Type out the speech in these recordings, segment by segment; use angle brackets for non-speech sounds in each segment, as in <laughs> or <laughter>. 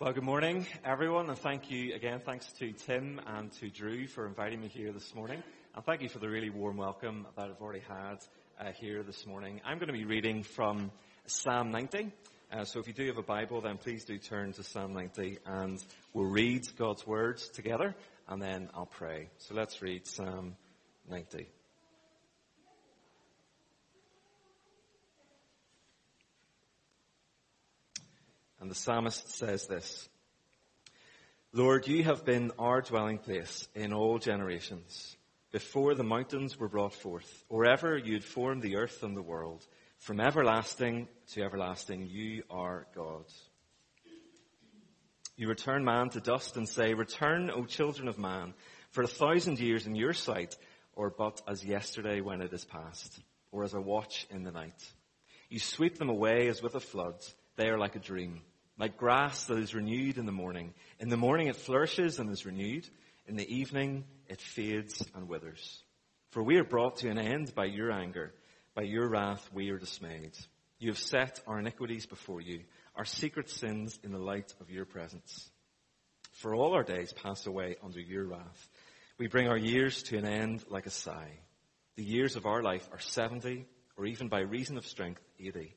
Well, good morning, everyone, and thank you again. Thanks to Tim and to Drew for inviting me here this morning. And thank you for the really warm welcome that I've already had uh, here this morning. I'm going to be reading from Psalm 90. Uh, so if you do have a Bible, then please do turn to Psalm 90 and we'll read God's words together and then I'll pray. So let's read Psalm 90. And the psalmist says this Lord, you have been our dwelling place in all generations. Before the mountains were brought forth, or ever you had formed the earth and the world, from everlasting to everlasting, you are God. You return man to dust and say, Return, O children of man, for a thousand years in your sight, or but as yesterday when it is past, or as a watch in the night. You sweep them away as with a flood. They are like a dream like grass that is renewed in the morning. In the morning it flourishes and is renewed. In the evening it fades and withers. For we are brought to an end by your anger. By your wrath we are dismayed. You have set our iniquities before you, our secret sins in the light of your presence. For all our days pass away under your wrath. We bring our years to an end like a sigh. The years of our life are 70, or even by reason of strength, 80.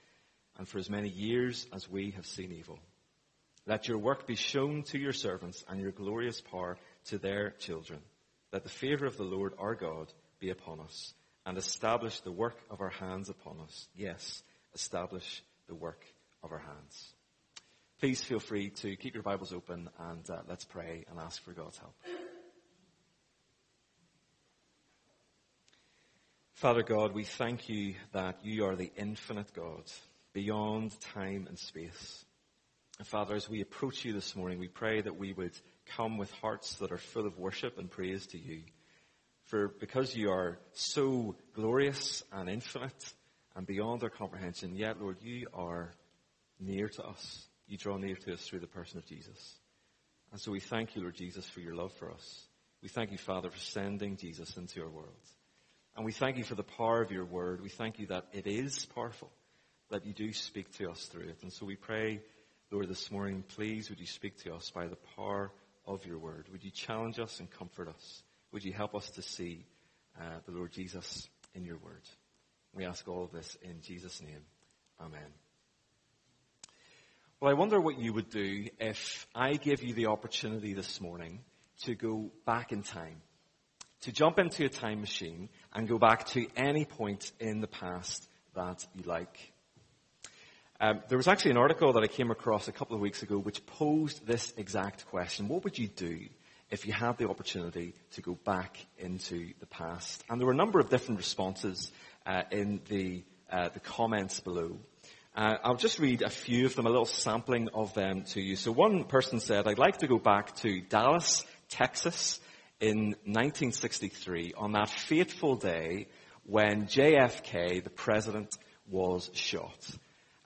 and for as many years as we have seen evil. Let your work be shown to your servants and your glorious power to their children. Let the favor of the Lord our God be upon us and establish the work of our hands upon us. Yes, establish the work of our hands. Please feel free to keep your Bibles open and uh, let's pray and ask for God's help. Father God, we thank you that you are the infinite God beyond time and space. And Father, as we approach you this morning, we pray that we would come with hearts that are full of worship and praise to you. For because you are so glorious and infinite and beyond our comprehension, yet, Lord, you are near to us. You draw near to us through the person of Jesus. And so we thank you, Lord Jesus, for your love for us. We thank you, Father, for sending Jesus into our world. And we thank you for the power of your word. We thank you that it is powerful, that you do speak to us through it. And so we pray Lord, this morning, please would you speak to us by the power of your word? Would you challenge us and comfort us? Would you help us to see uh, the Lord Jesus in your word? We ask all of this in Jesus' name. Amen. Well, I wonder what you would do if I gave you the opportunity this morning to go back in time, to jump into a time machine and go back to any point in the past that you like. Um, there was actually an article that I came across a couple of weeks ago which posed this exact question. What would you do if you had the opportunity to go back into the past? And there were a number of different responses uh, in the, uh, the comments below. Uh, I'll just read a few of them, a little sampling of them to you. So one person said, I'd like to go back to Dallas, Texas in 1963 on that fateful day when JFK, the president, was shot.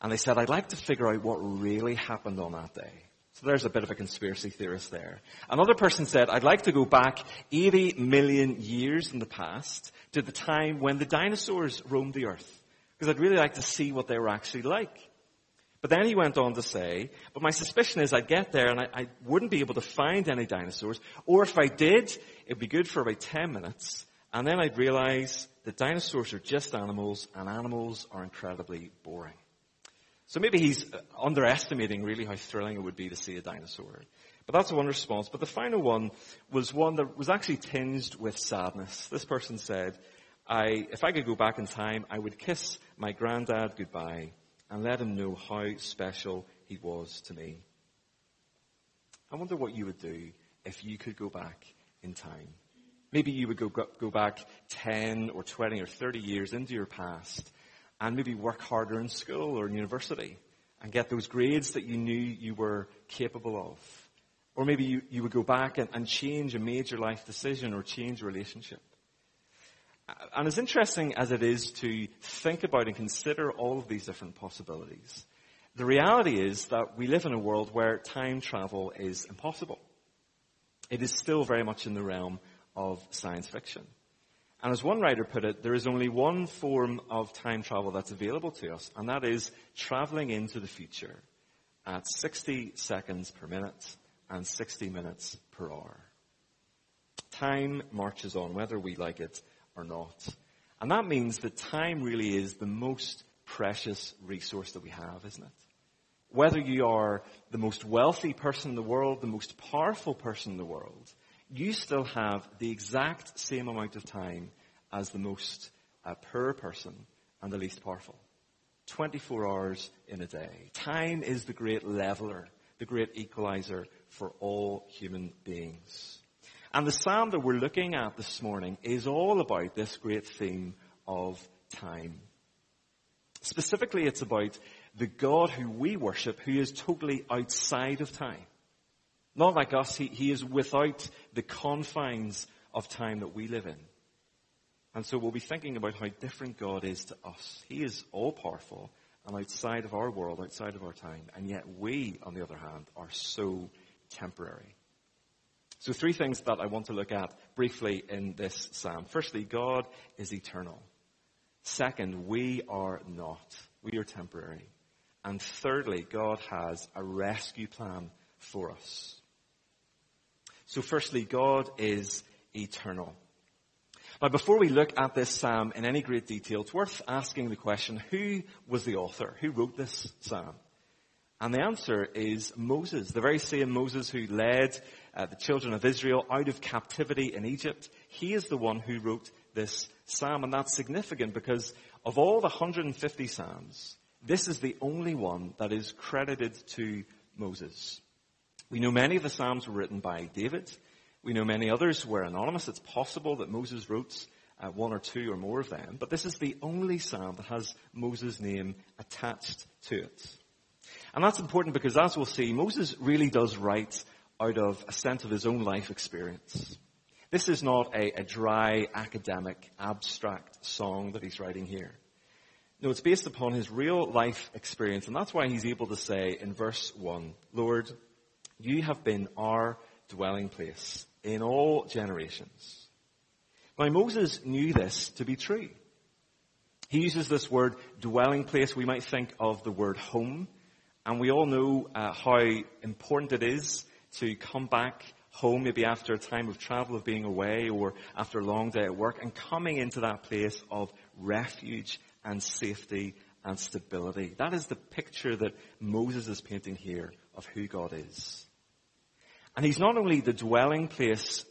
And they said, I'd like to figure out what really happened on that day. So there's a bit of a conspiracy theorist there. Another person said, I'd like to go back 80 million years in the past to the time when the dinosaurs roamed the earth. Because I'd really like to see what they were actually like. But then he went on to say, but my suspicion is I'd get there and I, I wouldn't be able to find any dinosaurs. Or if I did, it'd be good for about 10 minutes. And then I'd realize that dinosaurs are just animals and animals are incredibly boring. So maybe he's underestimating really how thrilling it would be to see a dinosaur. But that's one response. But the final one was one that was actually tinged with sadness. This person said, I, if I could go back in time, I would kiss my granddad goodbye and let him know how special he was to me. I wonder what you would do if you could go back in time. Maybe you would go, go back 10 or 20 or 30 years into your past and maybe work harder in school or in university and get those grades that you knew you were capable of. Or maybe you, you would go back and, and change a major life decision or change a relationship. And as interesting as it is to think about and consider all of these different possibilities, the reality is that we live in a world where time travel is impossible. It is still very much in the realm of science fiction. And as one writer put it, there is only one form of time travel that's available to us, and that is traveling into the future at 60 seconds per minute and 60 minutes per hour. Time marches on, whether we like it or not. And that means that time really is the most precious resource that we have, isn't it? Whether you are the most wealthy person in the world, the most powerful person in the world, you still have the exact same amount of time as the most uh, poor person and the least powerful. 24 hours in a day. Time is the great leveler, the great equalizer for all human beings. And the psalm that we're looking at this morning is all about this great theme of time. Specifically, it's about the God who we worship, who is totally outside of time. Not like us, he, he is without the confines of time that we live in. And so we'll be thinking about how different God is to us. He is all powerful and outside of our world, outside of our time. And yet we, on the other hand, are so temporary. So three things that I want to look at briefly in this psalm. Firstly, God is eternal. Second, we are not. We are temporary. And thirdly, God has a rescue plan for us. So firstly, God is eternal. Now before we look at this psalm in any great detail, it's worth asking the question, who was the author? Who wrote this psalm? And the answer is Moses, the very same Moses who led uh, the children of Israel out of captivity in Egypt. He is the one who wrote this psalm, and that's significant because of all the 150 psalms, this is the only one that is credited to Moses. We know many of the psalms were written by David. We know many others were anonymous. It's possible that Moses wrote uh, one or two or more of them, but this is the only psalm that has Moses' name attached to it. And that's important because as we'll see, Moses really does write out of a sense of his own life experience. This is not a, a dry, academic, abstract song that he's writing here. No, it's based upon his real life experience, and that's why he's able to say in verse 1, Lord, you have been our dwelling place in all generations. Now Moses knew this to be true. He uses this word dwelling place. We might think of the word home. And we all know uh, how important it is to come back home, maybe after a time of travel, of being away, or after a long day at work, and coming into that place of refuge and safety and stability. That is the picture that Moses is painting here of who God is. And he's not only the dwelling place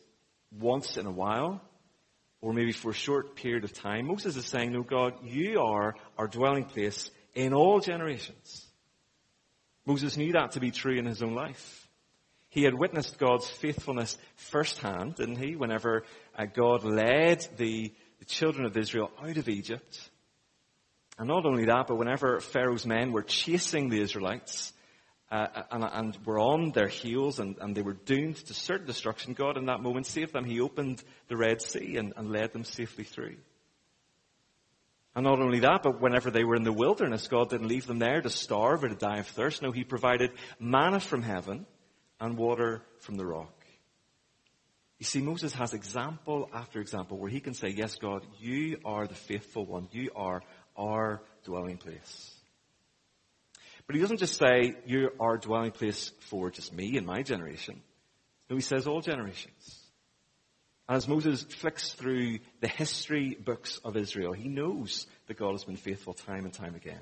once in a while, or maybe for a short period of time. Moses is saying, no, God, you are our dwelling place in all generations. Moses knew that to be true in his own life. He had witnessed God's faithfulness firsthand, didn't he? Whenever uh, God led the, the children of Israel out of Egypt. And not only that, but whenever Pharaoh's men were chasing the Israelites, uh, and, and, were on their heels and, and, they were doomed to certain destruction, God in that moment saved them. He opened the Red Sea and, and led them safely through. And not only that, but whenever they were in the wilderness, God didn't leave them there to starve or to die of thirst. No, He provided manna from heaven and water from the rock. You see, Moses has example after example where he can say, yes, God, you are the faithful one. You are our dwelling place. But he doesn't just say, you're our dwelling place for just me and my generation. No, he says all generations. And as Moses flicks through the history books of Israel, he knows that God has been faithful time and time again.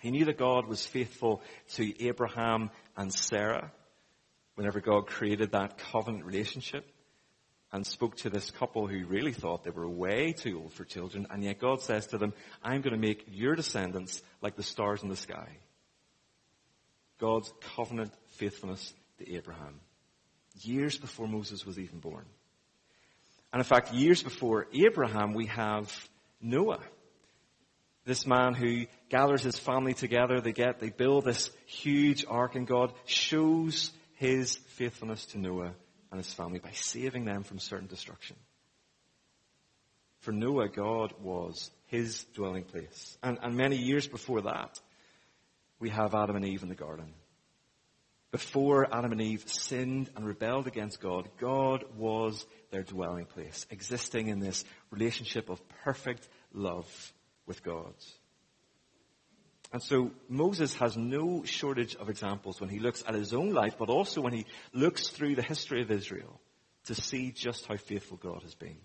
He knew that God was faithful to Abraham and Sarah whenever God created that covenant relationship and spoke to this couple who really thought they were way too old for children, and yet God says to them, I'm going to make your descendants like the stars in the sky. God's covenant faithfulness to Abraham. Years before Moses was even born. And in fact, years before Abraham, we have Noah. This man who gathers his family together, they get, they build this huge ark and God shows his faithfulness to Noah and his family by saving them from certain destruction. For Noah, God was his dwelling place. And, and many years before that, we have Adam and Eve in the garden. Before Adam and Eve sinned and rebelled against God, God was their dwelling place, existing in this relationship of perfect love with God. And so Moses has no shortage of examples when he looks at his own life, but also when he looks through the history of Israel to see just how faithful God has been.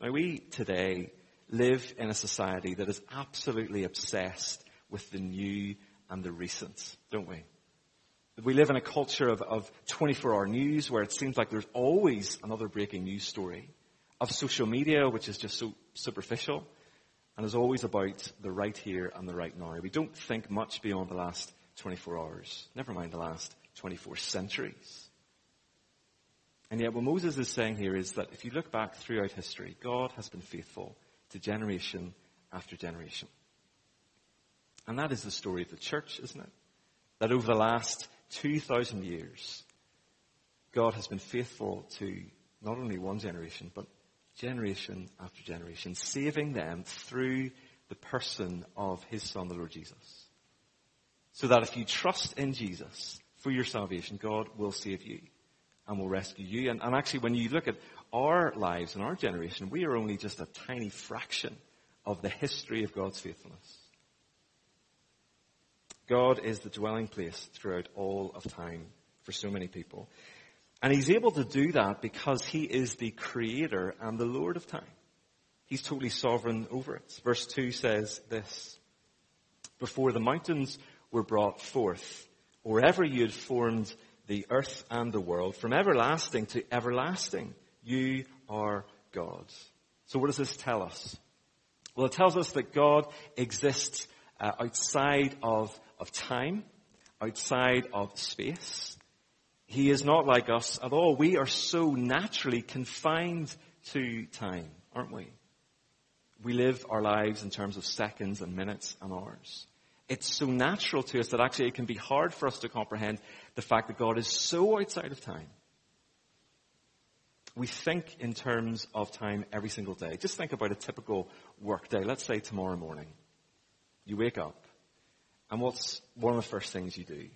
Now we today live in a society that is absolutely obsessed with the new and the recent, don't we? We live in a culture of, of 24 hour news where it seems like there's always another breaking news story. Of social media, which is just so superficial and is always about the right here and the right now. We don't think much beyond the last 24 hours, never mind the last 24 centuries. And yet what Moses is saying here is that if you look back throughout history, God has been faithful to generation after generation. And that is the story of the church, isn't it? That over the last 2,000 years, God has been faithful to not only one generation, but generation after generation, saving them through the person of His Son, the Lord Jesus. So that if you trust in Jesus for your salvation, God will save you and will rescue you. And, and actually, when you look at our lives and our generation, we are only just a tiny fraction of the history of God's faithfulness. God is the dwelling place throughout all of time for so many people. And he's able to do that because he is the creator and the Lord of time. He's totally sovereign over it. Verse 2 says this, Before the mountains were brought forth, or ever you had formed the earth and the world, from everlasting to everlasting, you are God. So what does this tell us? Well, it tells us that God exists uh, outside of, of time, outside of space. He is not like us at all. We are so naturally confined to time, aren't we? We live our lives in terms of seconds and minutes and hours. It's so natural to us that actually it can be hard for us to comprehend the fact that God is so outside of time. We think in terms of time every single day. Just think about a typical work day. Let's say tomorrow morning. You wake up, and what's one of the first things you do?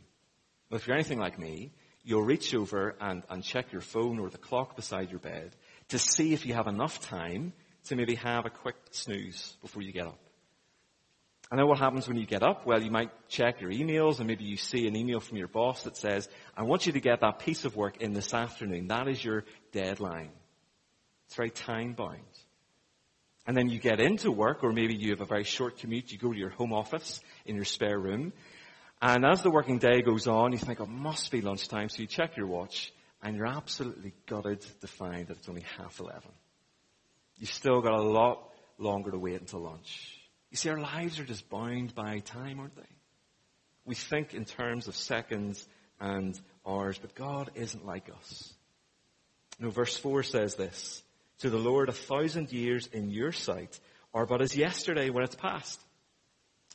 Well, if you're anything like me, you'll reach over and, and check your phone or the clock beside your bed to see if you have enough time to maybe have a quick snooze before you get up. And then what happens when you get up? Well, you might check your emails and maybe you see an email from your boss that says, I want you to get that piece of work in this afternoon. That is your deadline. It's very time bound. And then you get into work or maybe you have a very short commute. You go to your home office in your spare room and as the working day goes on, you think, oh, it must be lunchtime, so you check your watch, and you're absolutely gutted to find that it's only half eleven. You've still got a lot longer to wait until lunch. You see, our lives are just bound by time, aren't they? We think in terms of seconds and hours, but God isn't like us. No, verse 4 says this, To the Lord a thousand years in your sight are but as yesterday when it's past.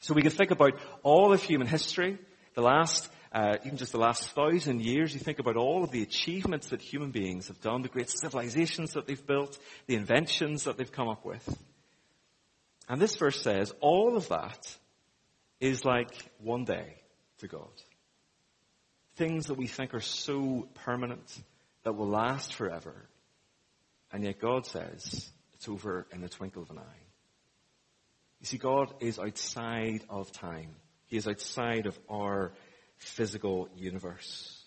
So we can think about all of human history, the last, uh, even just the last thousand years. You think about all of the achievements that human beings have done, the great civilizations that they've built, the inventions that they've come up with. And this verse says all of that is like one day to God. Things that we think are so permanent that will last forever. And yet God says it's over in the twinkle of an eye. You see, God is outside of time. He is outside of our physical universe.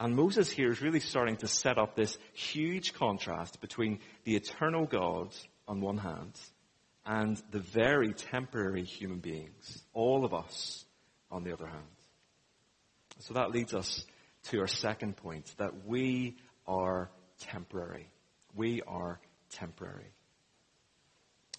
And Moses here is really starting to set up this huge contrast between the eternal God on one hand and the very temporary human beings, all of us on the other hand. So that leads us to our second point, that we are temporary. We are temporary.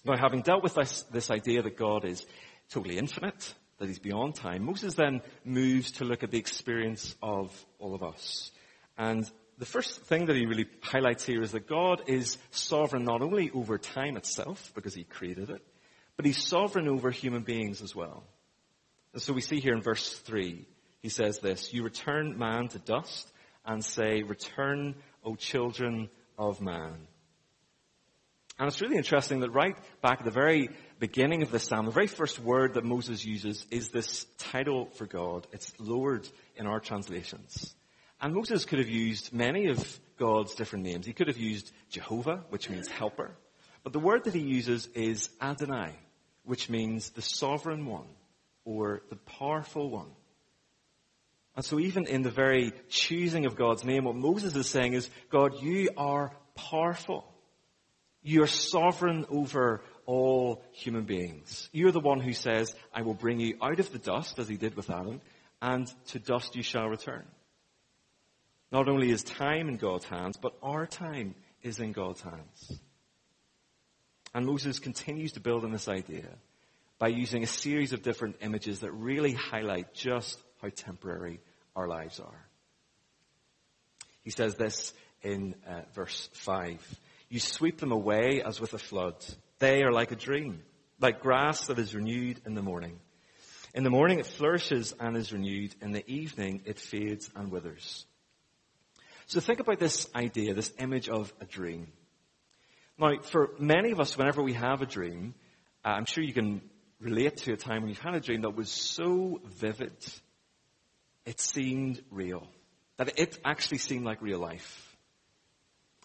Now, having dealt with this, this idea that God is totally infinite, that he's beyond time, Moses then moves to look at the experience of all of us. And the first thing that he really highlights here is that God is sovereign not only over time itself, because he created it, but he's sovereign over human beings as well. And so we see here in verse 3, he says this, You return man to dust and say, Return, O children of man. And it's really interesting that right back at the very beginning of this psalm, the very first word that Moses uses is this title for God. It's Lord in our translations. And Moses could have used many of God's different names. He could have used Jehovah, which means helper. But the word that he uses is Adonai, which means the sovereign one or the powerful one. And so even in the very choosing of God's name, what Moses is saying is, God, you are powerful. You are sovereign over all human beings. You're the one who says, I will bring you out of the dust, as he did with Adam, and to dust you shall return. Not only is time in God's hands, but our time is in God's hands. And Moses continues to build on this idea by using a series of different images that really highlight just how temporary our lives are. He says this in uh, verse 5. You sweep them away as with a flood. They are like a dream, like grass that is renewed in the morning. In the morning it flourishes and is renewed. In the evening it fades and withers. So think about this idea, this image of a dream. Now, for many of us, whenever we have a dream, uh, I'm sure you can relate to a time when you've had a dream that was so vivid, it seemed real. That it actually seemed like real life.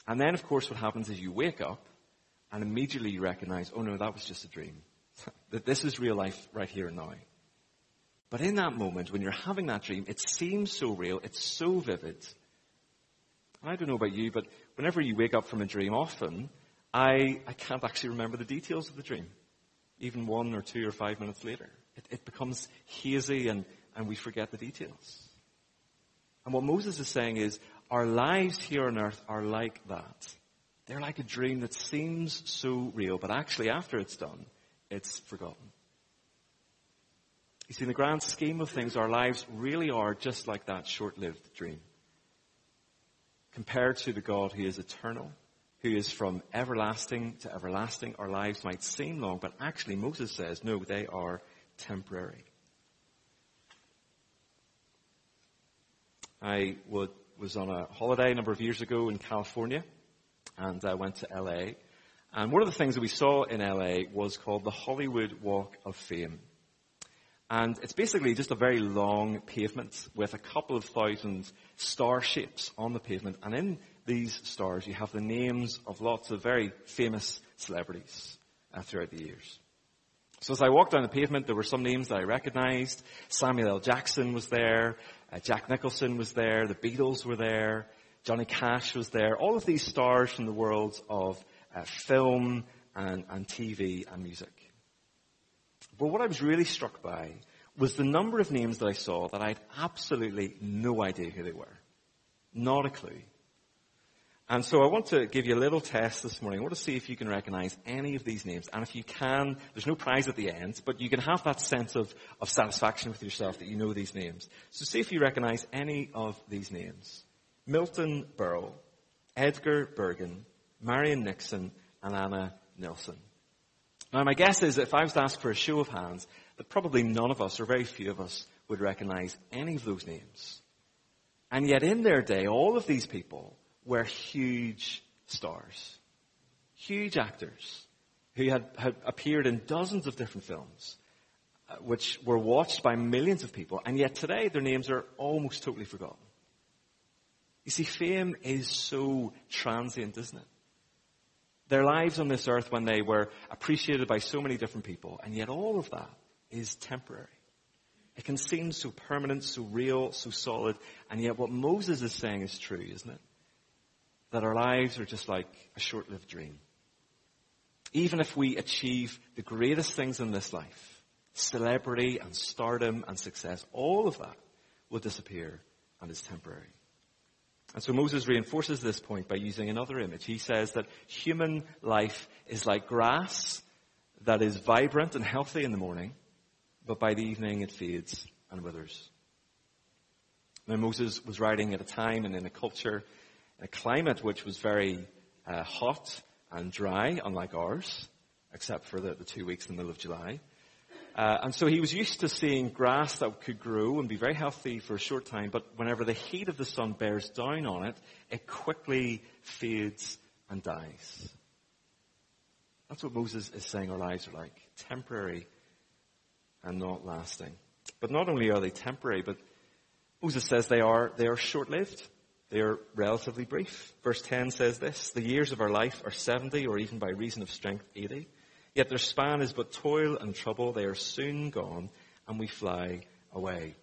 And then, of course, what happens is you wake up and immediately you recognize, oh no, that was just a dream. <laughs> that this is real life right here and now. But in that moment, when you're having that dream, it seems so real, it's so vivid. And I don't know about you, but whenever you wake up from a dream, often I, I can't actually remember the details of the dream, even one or two or five minutes later. It, it becomes hazy and, and we forget the details. And what Moses is saying is, our lives here on earth are like that. They're like a dream that seems so real, but actually after it's done, it's forgotten. You see, in the grand scheme of things, our lives really are just like that short-lived dream. Compared to the God who is eternal, who is from everlasting to everlasting, our lives might seem long, but actually Moses says, no, they are temporary. I would was on a holiday a number of years ago in California and I went to LA. And one of the things that we saw in LA was called the Hollywood Walk of Fame. And it's basically just a very long pavement with a couple of thousand star shapes on the pavement. And in these stars, you have the names of lots of very famous celebrities uh, throughout the years. So as I walked down the pavement, there were some names that I recognized. Samuel L. Jackson was there. Uh, Jack Nicholson was there, the Beatles were there, Johnny Cash was there, all of these stars from the worlds of uh, film and, and TV and music. But what I was really struck by was the number of names that I saw that I had absolutely no idea who they were. Not a clue. And so I want to give you a little test this morning. I want to see if you can recognize any of these names. And if you can, there's no prize at the end, but you can have that sense of, of satisfaction with yourself that you know these names. So see if you recognize any of these names. Milton Berle, Edgar Bergen, Marian Nixon, and Anna Nilsson. Now my guess is that if I was to ask for a show of hands, that probably none of us, or very few of us, would recognize any of those names. And yet in their day, all of these people were huge stars. Huge actors who had, had appeared in dozens of different films, uh, which were watched by millions of people, and yet today their names are almost totally forgotten. You see, fame is so transient, isn't it? Their lives on this earth when they were appreciated by so many different people, and yet all of that is temporary. It can seem so permanent, so real, so solid, and yet what Moses is saying is true, isn't it? That our lives are just like a short-lived dream. Even if we achieve the greatest things in this life, celebrity and stardom and success, all of that will disappear and is temporary. And so Moses reinforces this point by using another image. He says that human life is like grass that is vibrant and healthy in the morning, but by the evening it fades and withers. Now Moses was writing at a time and in a culture a climate which was very uh, hot and dry, unlike ours, except for the, the two weeks in the middle of July. Uh, and so he was used to seeing grass that could grow and be very healthy for a short time, but whenever the heat of the sun bears down on it, it quickly fades and dies. That's what Moses is saying our lives are like. Temporary and not lasting. But not only are they temporary, but Moses says they are, they are short-lived. They are relatively brief. Verse 10 says this, the years of our life are 70 or even by reason of strength 80. Yet their span is but toil and trouble. They are soon gone and we fly away.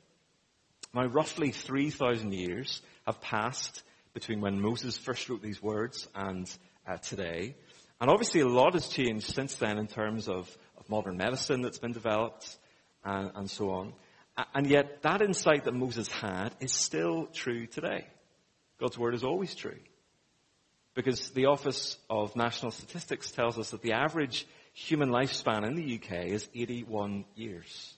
Now roughly 3,000 years have passed between when Moses first wrote these words and uh, today. And obviously a lot has changed since then in terms of, of modern medicine that's been developed and, and so on. And yet that insight that Moses had is still true today. God's word is always true. Because the Office of National Statistics tells us that the average human lifespan in the UK is 81 years.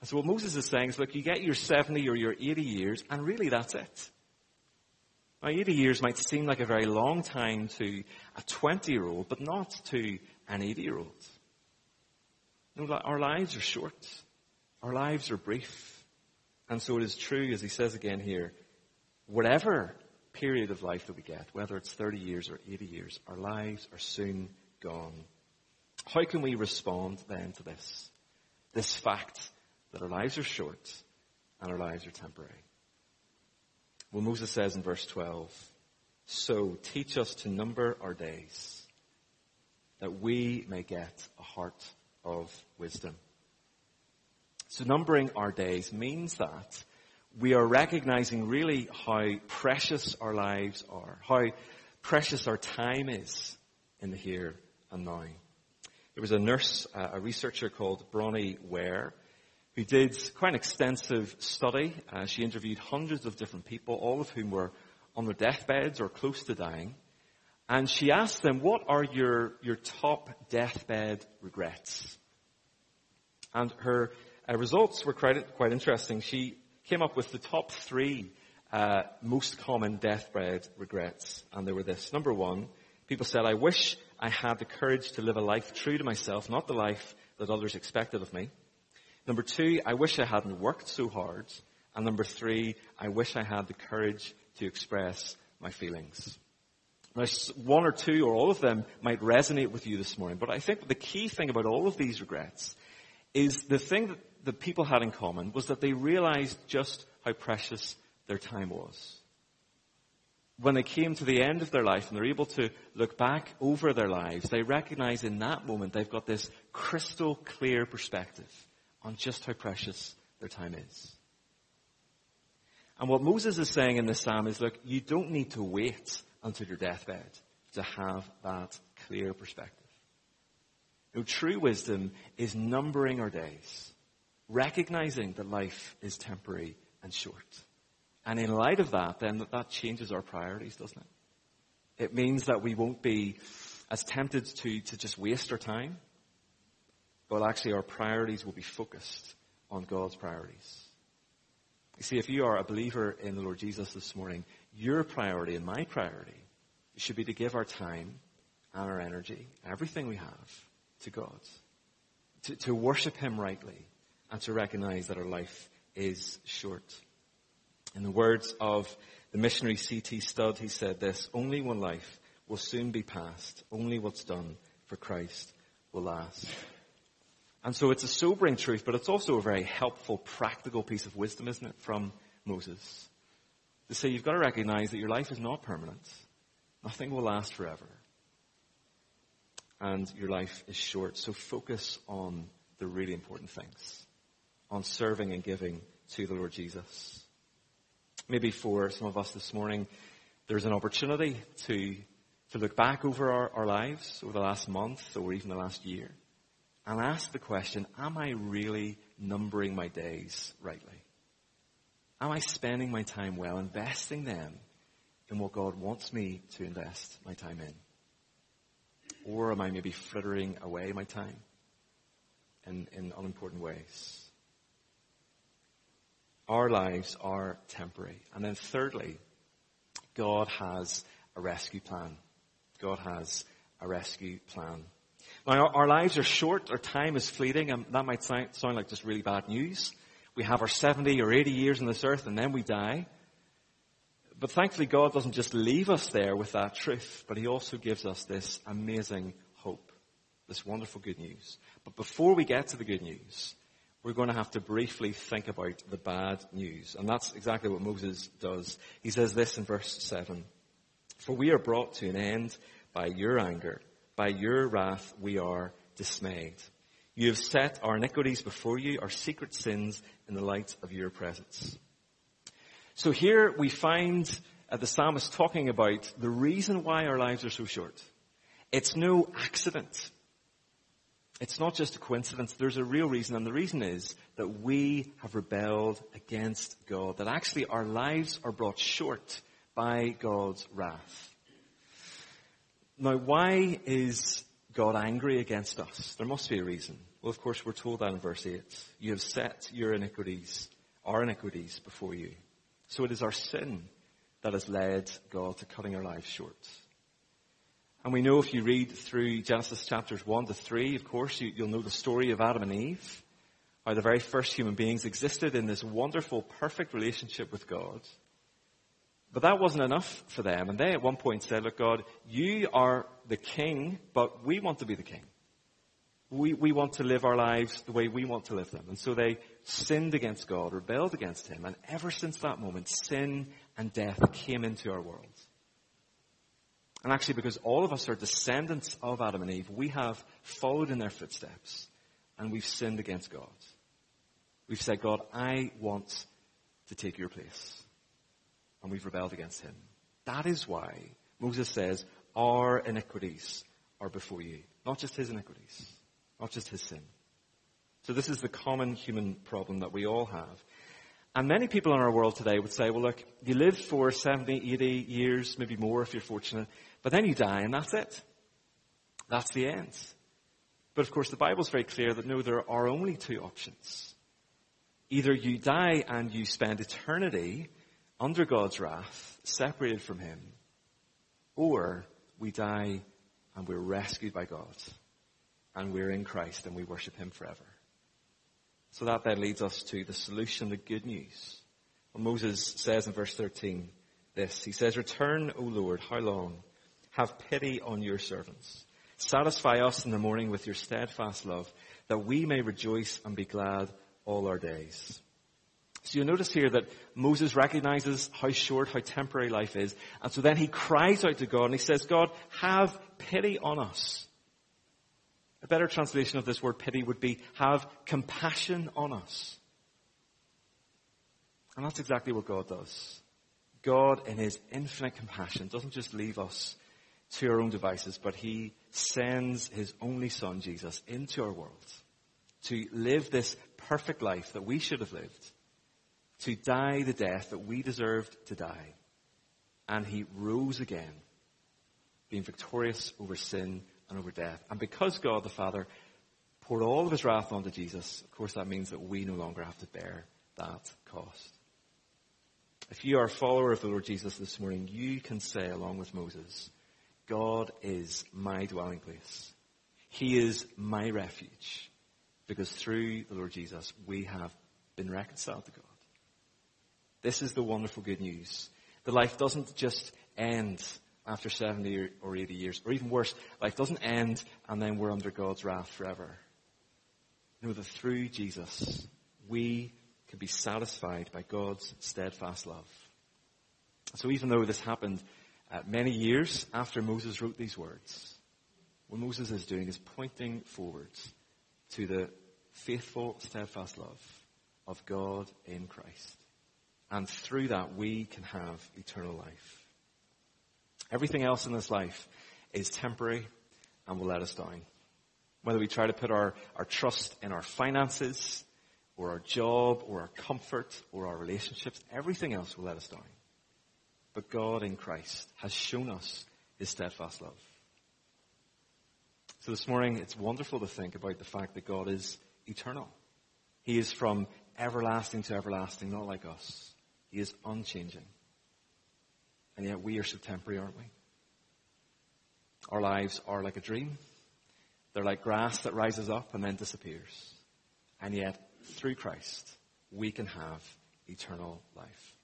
And so what Moses is saying is, look, you get your 70 or your 80 years, and really that's it. Now, 80 years might seem like a very long time to a 20 year old, but not to an 80 year old. Our lives are short. Our lives are brief. And so it is true, as he says again here, whatever period of life that we get, whether it's 30 years or 80 years, our lives are soon gone. How can we respond then to this? This fact that our lives are short and our lives are temporary. Well, Moses says in verse 12, So teach us to number our days, that we may get a heart of wisdom. So numbering our days means that we are recognizing really how precious our lives are, how precious our time is in the here and now. There was a nurse, a researcher called Bronnie Ware, who did quite an extensive study. Uh, she interviewed hundreds of different people, all of whom were on their deathbeds or close to dying. And she asked them, what are your, your top deathbed regrets? And her uh, results were quite, quite interesting. She came up with the top three uh, most common deathbed regrets, and they were this. Number one, people said, I wish I had the courage to live a life true to myself, not the life that others expected of me. Number two, I wish I hadn't worked so hard. And number three, I wish I had the courage to express my feelings. Now, one or two or all of them might resonate with you this morning, but I think the key thing about all of these regrets is the thing that the people had in common was that they realized just how precious their time was. When they came to the end of their life and they're able to look back over their lives, they recognize in that moment they've got this crystal clear perspective on just how precious their time is. And what Moses is saying in this psalm is, look, you don't need to wait until your deathbed to have that clear perspective. No, true wisdom is numbering our days recognizing that life is temporary and short. And in light of that, then that changes our priorities, doesn't it? It means that we won't be as tempted to, to just waste our time, but actually our priorities will be focused on God's priorities. You see, if you are a believer in the Lord Jesus this morning, your priority and my priority should be to give our time and our energy, everything we have, to God. To, to worship Him rightly and to recognize that our life is short. In the words of the missionary C.T. Studd, he said this, only one life will soon be past. Only what's done for Christ will last. And so it's a sobering truth, but it's also a very helpful, practical piece of wisdom, isn't it, from Moses? To say you've got to recognize that your life is not permanent. Nothing will last forever. And your life is short. So focus on the really important things on serving and giving to the Lord Jesus. Maybe for some of us this morning, there's an opportunity to, to look back over our, our lives over the last month or even the last year and ask the question, am I really numbering my days rightly? Am I spending my time well, investing them in what God wants me to invest my time in? Or am I maybe frittering away my time in, in unimportant ways? Our lives are temporary. And then thirdly, God has a rescue plan. God has a rescue plan. Now, our, lives are short, our time is fleeting, and that might sound, sound like just really bad news. We have our 70 or 80 years on this earth and then we die. But thankfully, God doesn't just leave us there with that truth, but He also gives us this amazing hope, this wonderful good news. But before we get to the good news, we're going to have to briefly think about the bad news. And that's exactly what Moses does. He says this in verse 7. For we are brought to an end by your anger. By your wrath we are dismayed. You have set our iniquities before you, our secret sins in the light of your presence. So here we find uh, the psalmist talking about the reason why our lives are so short. It's no accident. It's not just a coincidence. There's a real reason, and the reason is that we have rebelled against God. That actually our lives are brought short by God's wrath. Now, why is God angry against us? There must be a reason. Well, of course, we're told that in verse 8. You have set your iniquities, our iniquities, before you. So it is our sin that has led God to cutting our lives short. And we know if you read through Genesis chapters 1 to 3, of course, you, will know the story of Adam and Eve, how the very first human beings existed in this wonderful, perfect relationship with God. But that wasn't enough for them. And they at one point said, look, God, you are the king, but we want to be the king. We, we want to live our lives the way we want to live them. And so they sinned against God, rebelled against Him. And ever since that moment, sin and death came into our world. And actually, because all of us are descendants of Adam and Eve, we have followed in their footsteps and we've sinned against God. We've said, God, I want to take your place. And we've rebelled against Him. That is why Moses says, our iniquities are before you. Not just His iniquities not just his sin. So this is the common human problem that we all have. And many people in our world today would say, well look, you live for 70, 80 years, maybe more if you're fortunate, but then you die and that's it. That's the end. But of course the Bible's very clear that no, there are only two options. Either you die and you spend eternity under God's wrath, separated from Him, or we die and we're rescued by God and we're in Christ and we worship Him forever. So that then leads us to the solution, the good news. Well, Moses says in verse 13 this. He says, Return, O Lord, how long? Have pity on your servants. Satisfy us in the morning with your steadfast love, that we may rejoice and be glad all our days. So you'll notice here that Moses recognizes how short, how temporary life is. And so then he cries out to God and he says, God, have pity on us. A better translation of this word pity would be have compassion on us. And that's exactly what God does. God, in His infinite compassion, doesn't just leave us to our own devices, but He sends His only Son, Jesus, into our world to live this perfect life that we should have lived, to die the death that we deserved to die. And He rose again, being victorious over sin and over death. And because God the Father poured all of his wrath onto Jesus, of course that means that we no longer have to bear that cost. If you are a follower of the Lord Jesus this morning, you can say along with Moses, God is my dwelling place. He is my refuge. Because through the Lord Jesus, we have been reconciled to God. This is the wonderful good news. The life doesn't just end after 70 or 80 years. Or even worse, life doesn't end and then we're under God's wrath forever. Know that through Jesus, we can be satisfied by God's steadfast love. So even though this happened uh, many years after Moses wrote these words, what Moses is doing is pointing forwards to the faithful, steadfast love of God in Christ. And through that, we can have eternal life. Everything else in this life is temporary and will let us down. Whether we try to put our, our trust in our finances, or our job, or our comfort, or our relationships, everything else will let us down. But God in Christ has shown us His steadfast love. So this morning, it's wonderful to think about the fact that God is eternal. He is from everlasting to everlasting, not like us. He is unchanging. And yet we are so temporary, aren't we? Our lives are like a dream. They're like grass that rises up and then disappears. And yet, through Christ, we can have eternal life.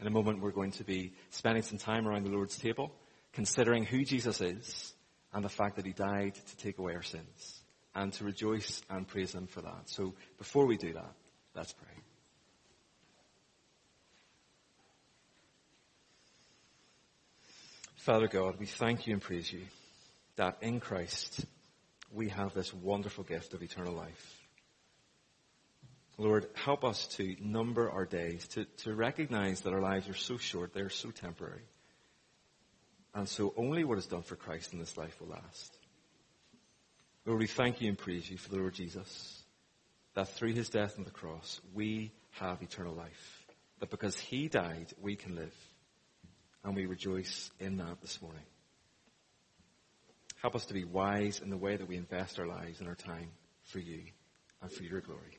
In a moment, we're going to be spending some time around the Lord's table, considering who Jesus is and the fact that he died to take away our sins, and to rejoice and praise him for that. So before we do that, let's pray. Father God, we thank you and praise you that in Christ we have this wonderful gift of eternal life. Lord, help us to number our days, to, to recognize that our lives are so short, they are so temporary. And so only what is done for Christ in this life will last. Lord, we thank you and praise you for the Lord Jesus, that through his death on the cross, we have eternal life. That because he died, we can live. And we rejoice in that this morning. Help us to be wise in the way that we invest our lives and our time for you and for your glory.